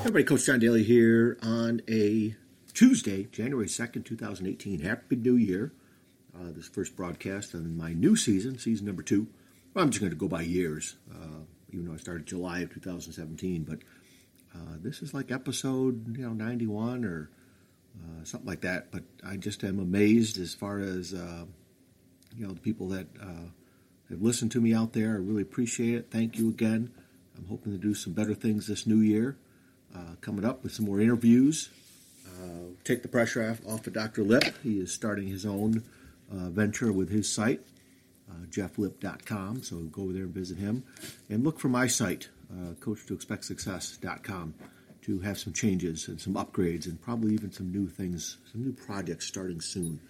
Everybody, Coach John Daly here on a Tuesday, January 2nd, 2018. Happy New Year. Uh, this first broadcast on my new season, season number two. Well, I'm just going to go by years, uh, even though I started July of 2017. But uh, this is like episode, you know, 91 or uh, something like that. But I just am amazed as far as, uh, you know, the people that uh, have listened to me out there. I really appreciate it. Thank you again. I'm hoping to do some better things this new year. Uh, coming up with some more interviews. Uh, take the pressure off, off of Dr. Lip. He is starting his own uh, venture with his site, uh, jefflip.com. So go over there and visit him. And look for my site, uh, coach2expectsuccess.com, to have some changes and some upgrades and probably even some new things, some new projects starting soon.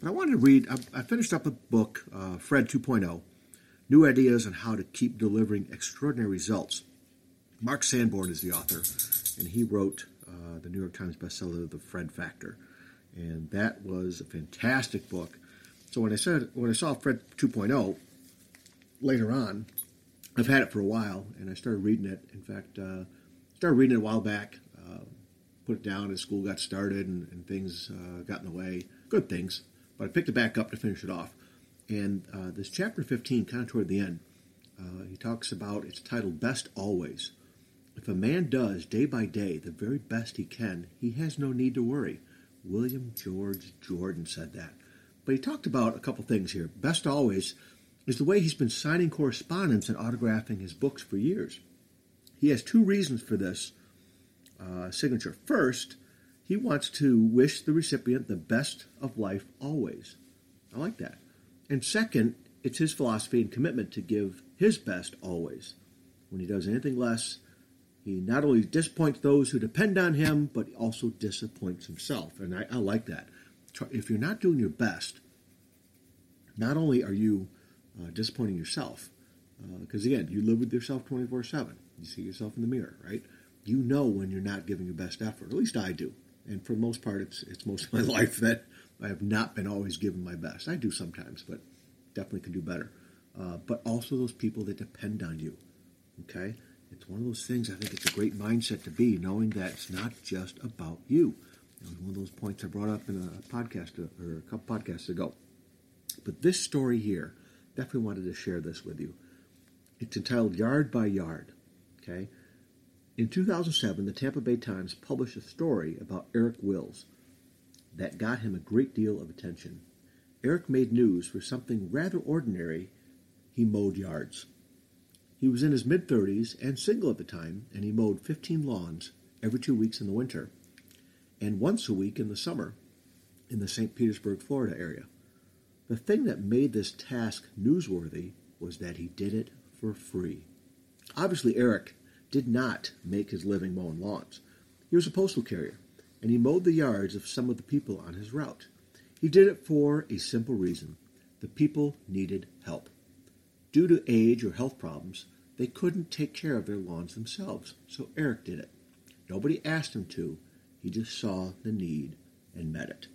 But I wanted to read, I, I finished up a book, uh, Fred 2.0 New Ideas on How to Keep Delivering Extraordinary Results. Mark Sanborn is the author, and he wrote uh, the New York Times bestseller, The Fred Factor, and that was a fantastic book. So when I said when I saw Fred 2.0 later on, I've had it for a while, and I started reading it. In fact, uh, started reading it a while back. Uh, put it down as school got started and, and things uh, got in the way. Good things, but I picked it back up to finish it off. And uh, this chapter 15, kind of toward the end, uh, he talks about it's titled "Best Always." If a man does day by day the very best he can, he has no need to worry. William George Jordan said that. But he talked about a couple things here. Best always is the way he's been signing correspondence and autographing his books for years. He has two reasons for this uh, signature. First, he wants to wish the recipient the best of life always. I like that. And second, it's his philosophy and commitment to give his best always. When he does anything less, he not only disappoints those who depend on him, but also disappoints himself. And I, I like that. If you're not doing your best, not only are you uh, disappointing yourself, because uh, again, you live with yourself 24 7. You see yourself in the mirror, right? You know when you're not giving your best effort. At least I do. And for the most part, it's, it's most of my life that I have not been always giving my best. I do sometimes, but definitely can do better. Uh, but also those people that depend on you. Okay? It's one of those things I think it's a great mindset to be, knowing that it's not just about you. It was one of those points I brought up in a podcast or a couple podcasts ago. But this story here, definitely wanted to share this with you. It's entitled Yard by Yard. Okay? In 2007, the Tampa Bay Times published a story about Eric Wills that got him a great deal of attention. Eric made news for something rather ordinary. He mowed yards. He was in his mid 30s and single at the time, and he mowed 15 lawns every two weeks in the winter and once a week in the summer in the St. Petersburg, Florida area. The thing that made this task newsworthy was that he did it for free. Obviously, Eric did not make his living mowing lawns. He was a postal carrier, and he mowed the yards of some of the people on his route. He did it for a simple reason the people needed help. Due to age or health problems, they couldn't take care of their lawns themselves, so Eric did it. Nobody asked him to, he just saw the need and met it.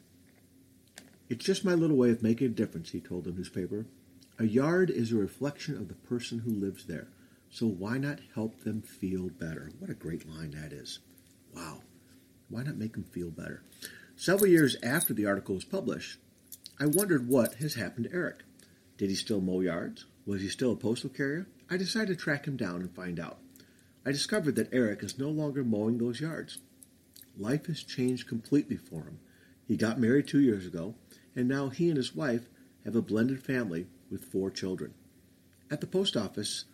It's just my little way of making a difference, he told the newspaper. A yard is a reflection of the person who lives there, so why not help them feel better? What a great line that is. Wow. Why not make them feel better? Several years after the article was published, I wondered what has happened to Eric. Did he still mow yards? Was he still a postal carrier? I decided to track him down and find out. I discovered that Eric is no longer mowing those yards. Life has changed completely for him. He got married two years ago, and now he and his wife have a blended family with four children. At the post office,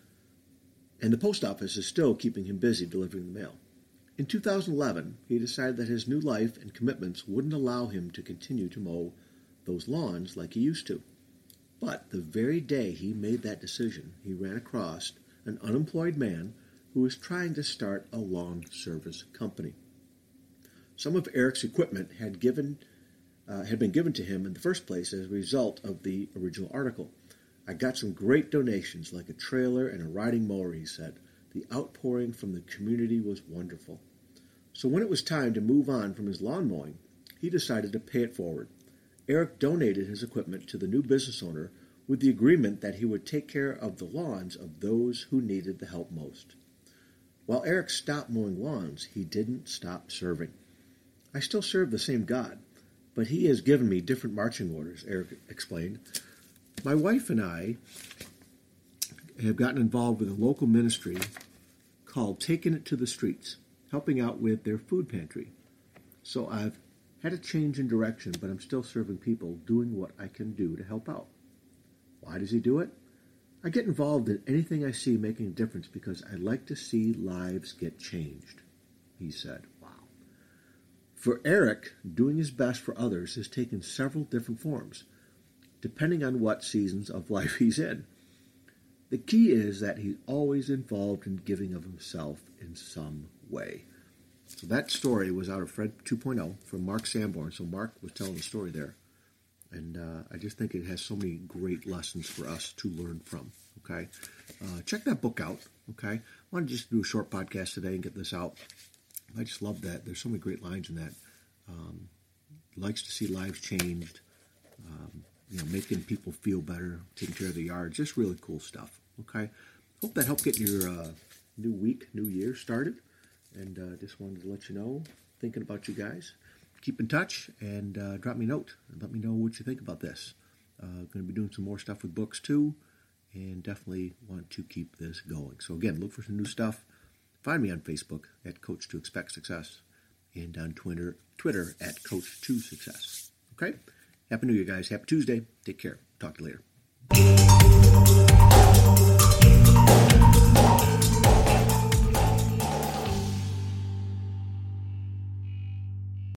and the post office is still keeping him busy delivering the mail. In 2011, he decided that his new life and commitments wouldn't allow him to continue to mow those lawns like he used to. But the very day he made that decision, he ran across an unemployed man who was trying to start a lawn service company. Some of Eric's equipment had given uh, had been given to him in the first place as a result of the original article. I got some great donations, like a trailer and a riding mower, he said. The outpouring from the community was wonderful. So when it was time to move on from his lawn mowing, he decided to pay it forward. Eric donated his equipment to the new business owner with the agreement that he would take care of the lawns of those who needed the help most. While Eric stopped mowing lawns, he didn't stop serving. I still serve the same God, but he has given me different marching orders, Eric explained. My wife and I have gotten involved with a local ministry called Taking It to the Streets, helping out with their food pantry. So I've had a change in direction, but I'm still serving people, doing what I can do to help out. Why does he do it? I get involved in anything I see making a difference because I like to see lives get changed, he said. Wow. For Eric, doing his best for others has taken several different forms, depending on what seasons of life he's in. The key is that he's always involved in giving of himself in some way. So that story was out of Fred 2.0 from Mark Sanborn. So Mark was telling the story there. And uh, I just think it has so many great lessons for us to learn from. Okay. Uh, check that book out. Okay. I want to just do a short podcast today and get this out. I just love that. There's so many great lines in that. Um, likes to see lives changed. Um, you know, making people feel better, taking care of the yard, just really cool stuff. Okay, hope that helped get your uh, new week, new year started, and uh, just wanted to let you know, thinking about you guys. Keep in touch and uh, drop me a note and let me know what you think about this. Uh, going to be doing some more stuff with books too, and definitely want to keep this going. So again, look for some new stuff. Find me on Facebook at Coach to Expect Success, and on Twitter, Twitter at Coach to Success. Okay. Happy New Year, guys. Happy Tuesday. Take care. Talk to you later.